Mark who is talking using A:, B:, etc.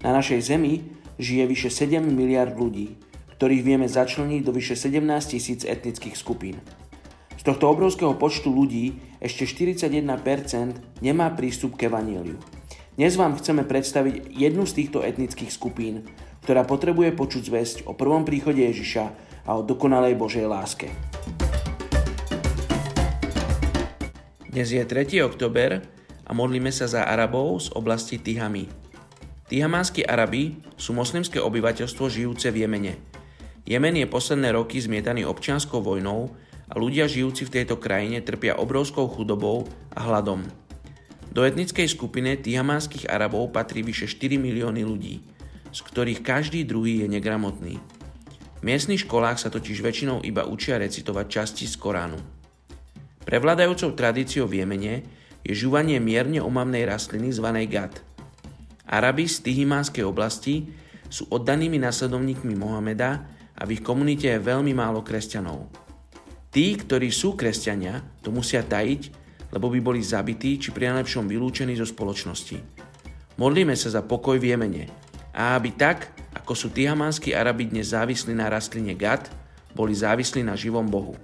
A: Na našej Zemi žije vyše 7 miliard ľudí, ktorých vieme začleniť do vyše 17 tisíc etnických skupín. Z tohto obrovského počtu ľudí ešte 41% nemá prístup k evaníliu. Dnes vám chceme predstaviť jednu z týchto etnických skupín, ktorá potrebuje počuť zväzť o prvom príchode Ježiša a o dokonalej Božej láske. Dnes je 3. oktober a modlíme sa za Arabov z oblasti Tihami. Tihamánsky Arabi sú moslimské obyvateľstvo žijúce v Jemene. Jemen je posledné roky zmietaný občianskou vojnou a ľudia žijúci v tejto krajine trpia obrovskou chudobou a hladom. Do etnickej skupiny tihamánskych Arabov patrí vyše 4 milióny ľudí, z ktorých každý druhý je negramotný. V miestnych školách sa totiž väčšinou iba učia recitovať časti z Koránu. Prevládajúcou tradíciou v Jemene je žúvanie mierne omamnej rastliny zvanej gat. Arabi z Tihimánskej oblasti sú oddanými nasledovníkmi Mohameda a v ich komunite je veľmi málo kresťanov. Tí, ktorí sú kresťania, to musia tajiť, lebo by boli zabití či pri najlepšom vylúčení zo spoločnosti. Modlíme sa za pokoj v Jemene a aby tak, ako sú tihamánsky Arabi dnes závislí na rastline gat, boli závislí na živom Bohu.